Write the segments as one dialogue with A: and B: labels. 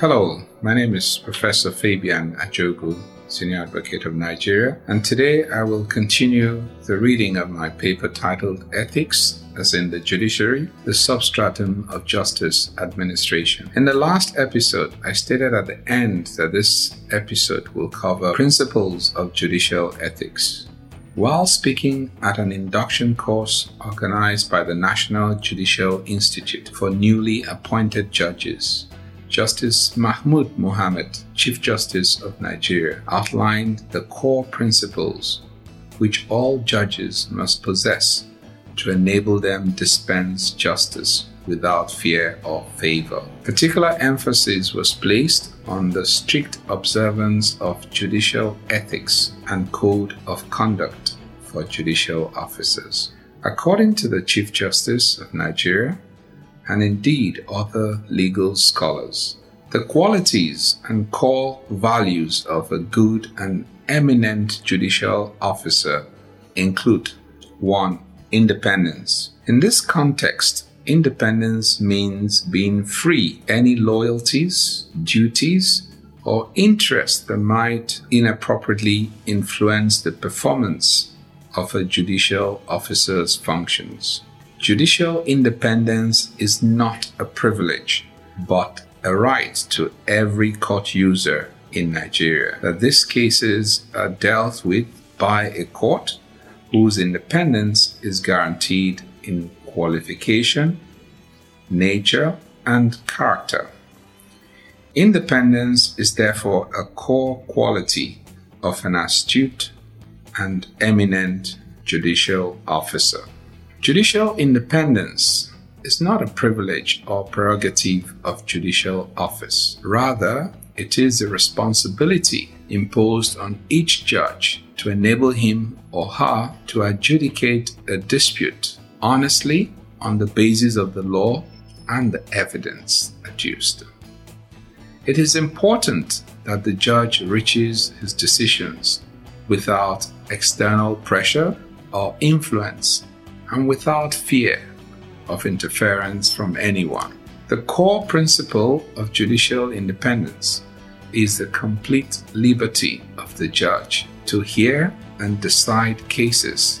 A: Hello, my name is Professor Fabian Ajogwu, Senior Advocate of Nigeria, and today I will continue the reading of my paper titled Ethics as in the Judiciary, the Substratum of Justice Administration. In the last episode, I stated at the end that this episode will cover principles of judicial ethics. While speaking at an induction course organized by the National Judicial Institute for newly appointed judges, Justice Mahmood Mohammed, Chief Justice of Nigeria, outlined the core principles which all judges must possess to enable them dispense justice without fear or favor. Particular emphasis was placed on the strict observance of judicial ethics and code of conduct for judicial officers. According to the Chief Justice of Nigeria, and indeed other legal scholars. The qualities and core values of a good and eminent judicial officer include 1. Independence. In this context, independence means being free any loyalties, duties, or interests that might inappropriately influence the performance of a judicial officer's functions. Judicial independence is not a privilege, but a right to every court user in Nigeria. That these cases are dealt with by a court whose independence is guaranteed in qualification, nature, and character. Independence is therefore a core quality of an astute and eminent judicial officer. Judicial independence is not a privilege or prerogative of judicial office. Rather, it is a responsibility imposed on each judge to enable him or her to adjudicate a dispute honestly on the basis of the law and the evidence adduced. It is important that the judge reaches his decisions without external pressure or influence and without fear of interference from anyone. The core principle of judicial independence is the complete liberty of the judge to hear and decide cases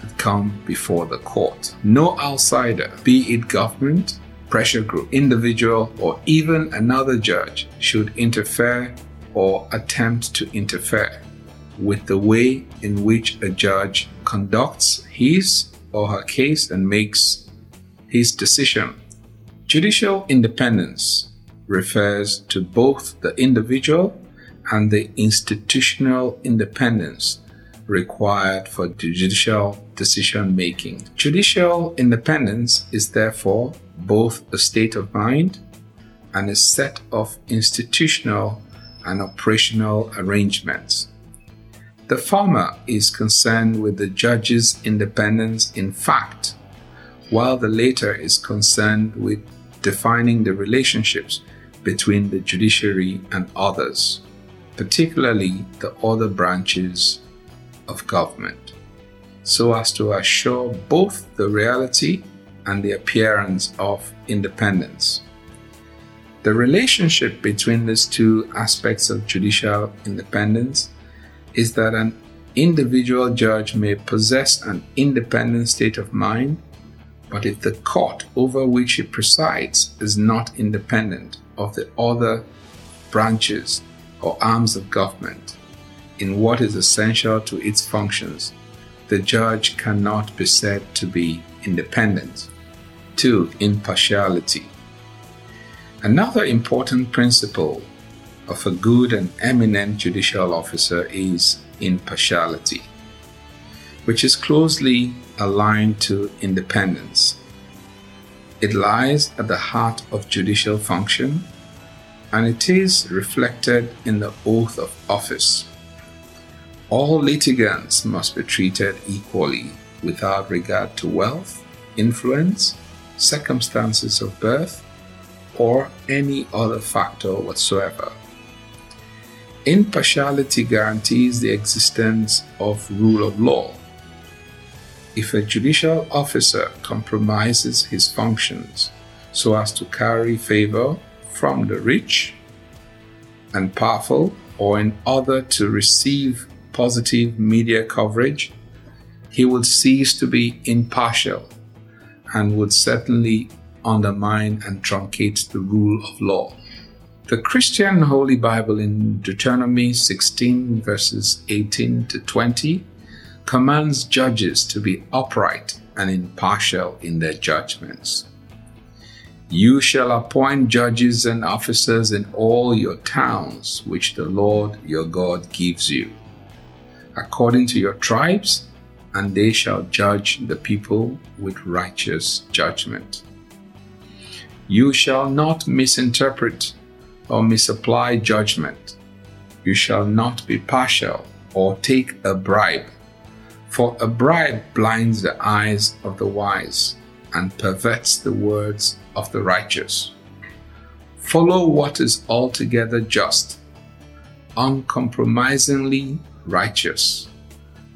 A: that come before the court. No outsider, be it government, pressure group, individual, or even another judge, should interfere or attempt to interfere with the way in which a judge conducts his or her case and makes his decision. Judicial independence refers to both the individual and the institutional independence required for judicial decision making. Judicial independence is therefore both a state of mind and a set of institutional and operational arrangements. The former is concerned with the judge's independence in fact, while the latter is concerned with defining the relationships between the judiciary and others, particularly the other branches of government, so as to assure both the reality and the appearance of independence. The relationship between these two aspects of judicial independence is that an individual judge may possess an independent state of mind, but if the court over which he presides is not independent of the other branches or arms of government in what is essential to its functions, the judge cannot be said to be independent. 2. Impartiality. Another important principle of a good and eminent judicial officer is impartiality, which is closely aligned to independence. It lies at the heart of judicial function and it is reflected in the oath of office. All litigants must be treated equally without regard to wealth, influence, circumstances of birth, or any other factor whatsoever. Impartiality guarantees the existence of rule of law. If a judicial officer compromises his functions so as to carry favor from the rich and powerful, or in order to receive positive media coverage, he would cease to be impartial and would certainly undermine and truncate the rule of law. The Christian Holy Bible in Deuteronomy 16, verses 18 to 20, commands judges to be upright and impartial in their judgments. You shall appoint judges and officers in all your towns, which the Lord your God gives you, according to your tribes, and they shall judge the people with righteous judgment. You shall not misinterpret or misapply judgment. You shall not be partial or take a bribe, for a bribe blinds the eyes of the wise and perverts the words of the righteous. Follow what is altogether just, uncompromisingly righteous,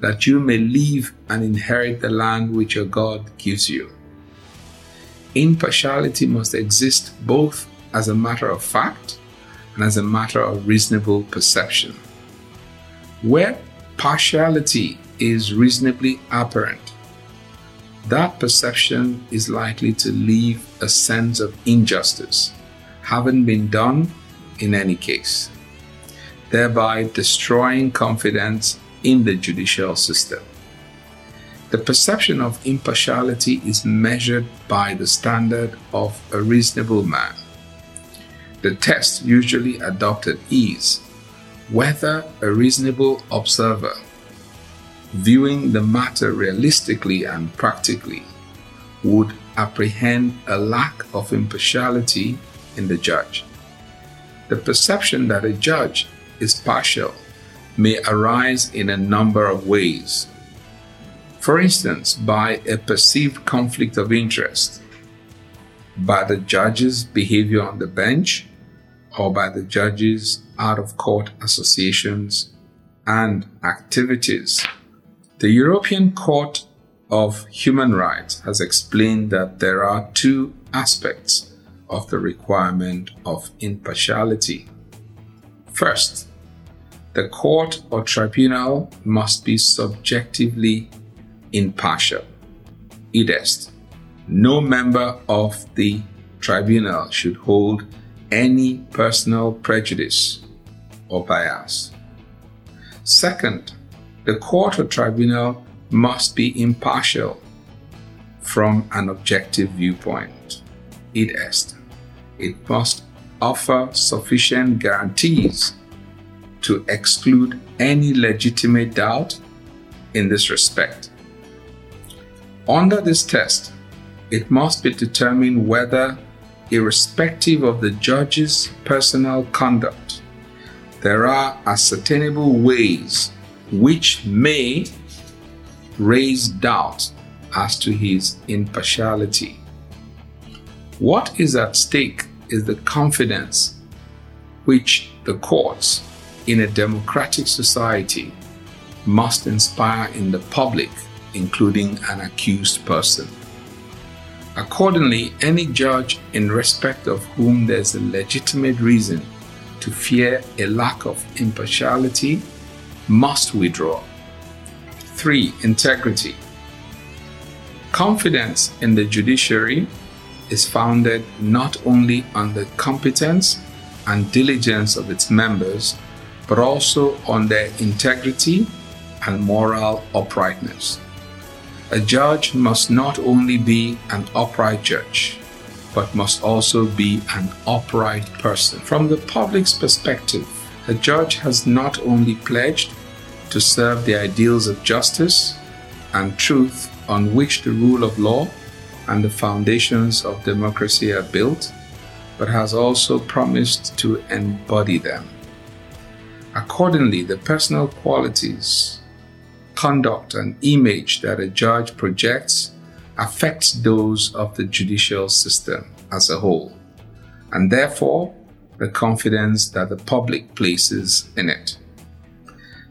A: that you may live and inherit the land which your God gives you. Impartiality must exist both as a matter of fact and as a matter of reasonable perception. Where partiality is reasonably apparent, that perception is likely to leave a sense of injustice having been done in any case, thereby destroying confidence in the judicial system. The perception of impartiality is measured by the standard of a reasonable man. The test usually adopted is whether a reasonable observer viewing the matter realistically and practically, would apprehend a lack of impartiality in the judge. The perception that a judge is partial may arise in a number of ways. For instance, by a perceived conflict of interest, by the judge's behavior on the bench, or by the judge's out of court associations and activities the European Court of Human Rights has explained that there are two aspects of the requirement of impartiality. First, the court or tribunal must be subjectively impartial. Id est, no member of the tribunal should hold any personal prejudice or bias. Second, the court or tribunal must be impartial from an objective viewpoint. Est. It must offer sufficient guarantees to exclude any legitimate doubt in this respect. Under this test, it must be determined whether, irrespective of the judge's personal conduct, there are ascertainable ways which may raise doubt as to his impartiality. What is at stake is the confidence which the courts in a democratic society must inspire in the public, including an accused person. Accordingly, any judge in respect of whom there's a legitimate reason to fear a lack of impartiality must withdraw. 3. Integrity. Confidence in the judiciary is founded not only on the competence and diligence of its members, but also on their integrity and moral uprightness. A judge must not only be an upright judge, but must also be an upright person. From the public's perspective, a judge has not only pledged to serve the ideals of justice and truth on which the rule of law and the foundations of democracy are built, but has also promised to embody them. Accordingly, the personal qualities, conduct, and image that a judge projects affects those of the judicial system as a whole, and therefore the confidence that the public places in it.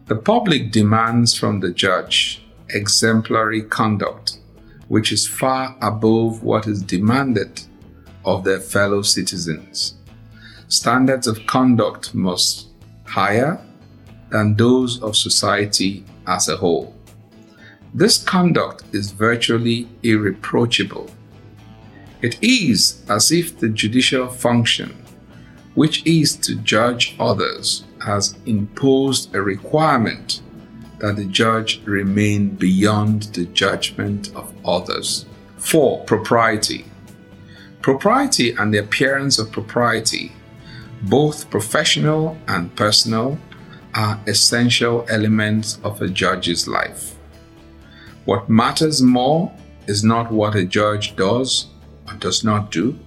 A: The public demands from the judge exemplary conduct, which is far above what is demanded of their fellow citizens. standards of conduct must higher than those of society as a whole. This conduct is virtually irreproachable. It is as if the judicial function, which is to judge others, has imposed a requirement that the judge remain beyond the judgment of others. 4. Propriety. Propriety and the appearance of propriety, both professional and personal, are essential elements of a judge's life. What matters more is not what a judge does or does not do,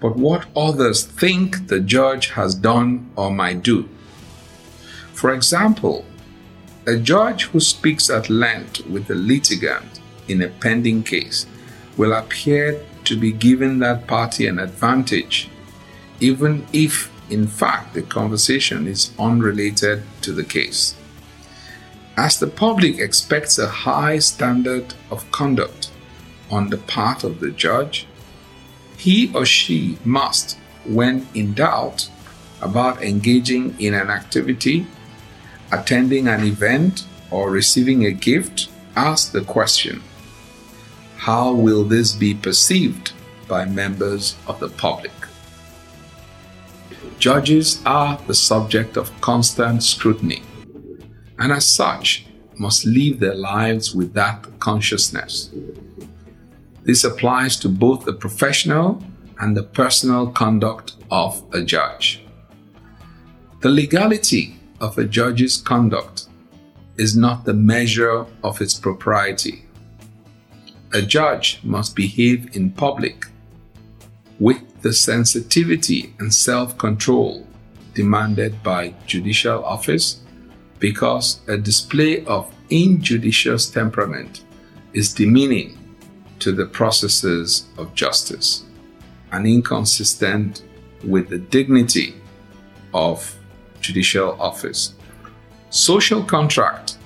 A: but what others think the judge has done or might do. For example, a judge who speaks at length with the litigant in a pending case will appear to be giving that party an advantage, even if in fact the conversation is unrelated to the case. As the public expects a high standard of conduct on the part of the judge, he or she must, when in doubt about engaging in an activity, attending an event, or receiving a gift, ask the question How will this be perceived by members of the public? Judges are the subject of constant scrutiny, and as such, must live their lives with that consciousness. This applies to both the professional and the personal conduct of a judge. The legality of a judge's conduct is not the measure of its propriety. A judge must behave in public with the sensitivity and self control demanded by judicial office because a display of injudicious temperament is demeaning to the processes of justice and inconsistent with the dignity of judicial office. Social contract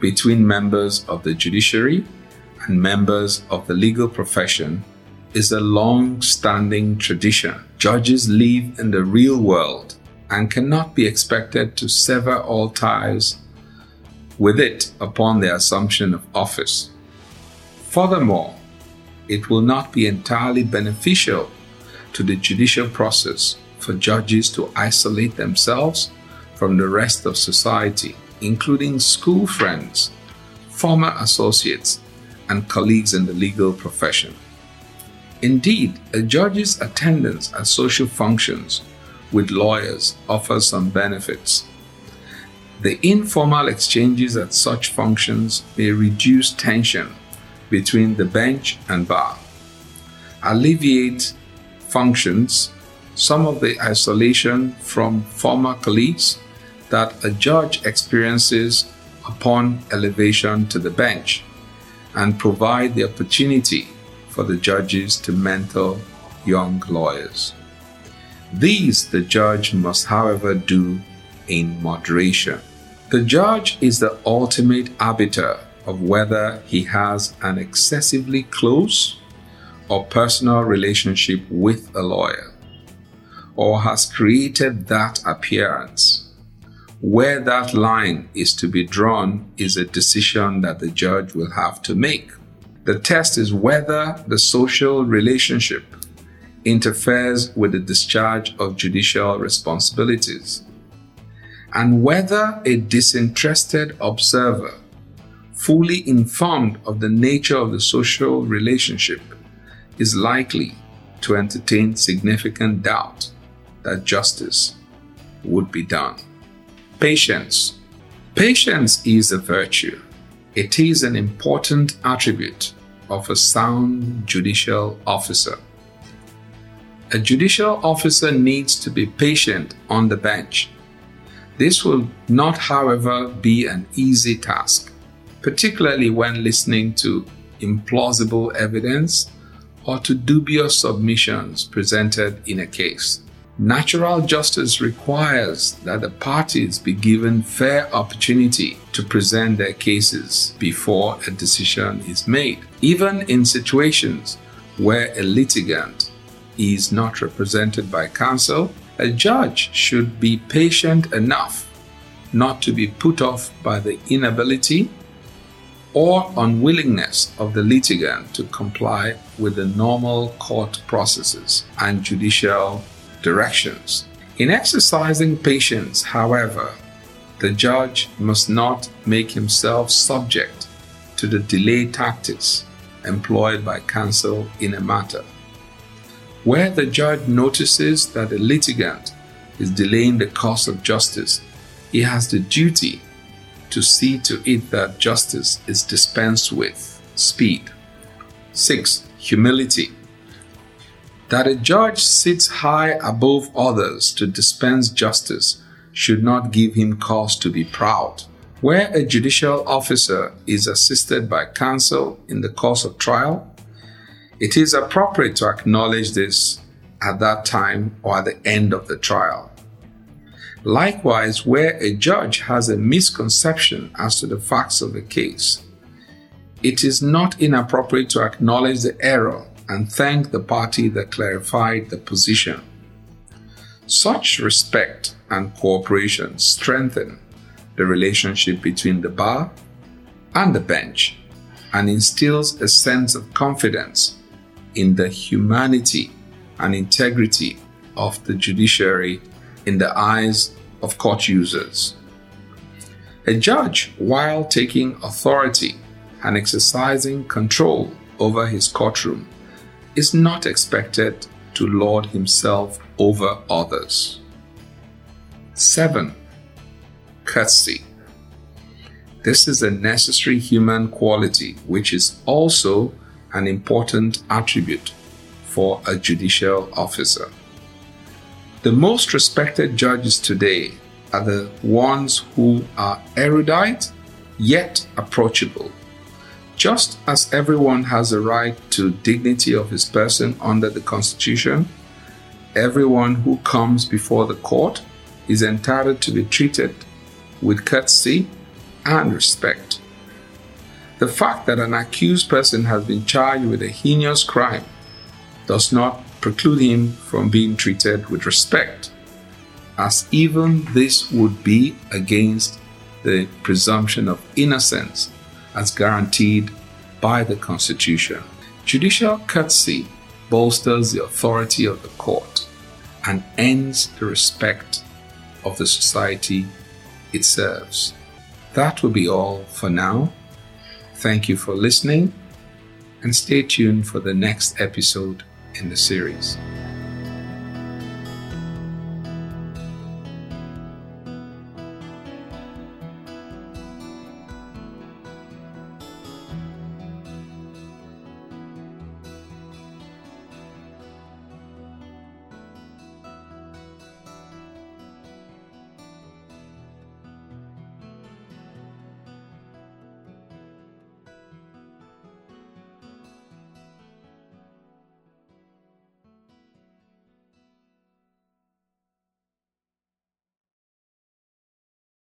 A: between members of the judiciary and members of the legal profession is a long standing tradition. Judges live in the real world and cannot be expected to sever all ties with it upon their assumption of office. Furthermore, it will not be entirely beneficial to the judicial process for judges to isolate themselves from the rest of society, including school friends, former associates, and colleagues in the legal profession. Indeed, a judge's attendance at social functions with lawyers offers some benefits. The informal exchanges at such functions may reduce tension between the bench and bar, alleviate functions some of the isolation from former colleagues that a judge experiences upon elevation to the bench, and provide the opportunity for the judges to mentor young lawyers. These the judge must, however, do in moderation. The judge is the ultimate arbiter of whether he has an excessively close or personal relationship with a lawyer or has created that appearance. Where that line is to be drawn is a decision that the judge will have to make. The test is whether the social relationship interferes with the discharge of judicial responsibilities and whether a disinterested observer, fully informed of the nature of the social relationship, is likely to entertain significant doubt that justice would be done. Patience. Patience is a virtue it is an important attribute of a sound judicial officer. A judicial officer needs to be patient on the bench. This will not, however, be an easy task, particularly when listening to implausible evidence or to dubious submissions presented in a case. Natural justice requires that the parties be given fair opportunity to present their cases before a decision is made, even in situations where a litigant is not represented by counsel. A judge should be patient enough not to be put off by the inability or unwillingness of the litigant to comply with the normal court processes and judicial directions. In exercising patience, however, the judge must not make himself subject to the delay tactics employed by counsel in a matter. Where the judge notices that the litigant is delaying the course of justice, he has the duty to see to it that justice is dispensed with. Speed. 6. Humility. That a judge sits high above others to dispense justice should not give him cause to be proud. Where a judicial officer is assisted by counsel in the course of trial, it is appropriate to acknowledge this at that time or at the end of the trial. Likewise, where a judge has a misconception as to the facts of a case, it is not inappropriate to acknowledge the error and thank the party that clarified the position. Such respect and cooperation strengthen the relationship between the bar and the bench and instills a sense of confidence in the humanity and integrity of the judiciary in the eyes of court users. A judge, while taking authority and exercising control over his courtroom, is not expected to lord himself over others. 7. Courtesy. This is a necessary human quality which is also an important attribute for a judicial officer. The most respected judges today are the ones who are erudite yet approachable. Just as everyone has a right to dignity of his person under the Constitution, everyone who comes before the court is entitled to be treated with courtesy and respect. The fact that an accused person has been charged with a heinous crime does not preclude him from being treated with respect, as even this would be against the presumption of innocence as guaranteed by the Constitution. Judicial courtesy bolsters the authority of the court and ends the respect of the society it serves. That will be all for now. Thank you for listening and stay tuned for the next episode in the series.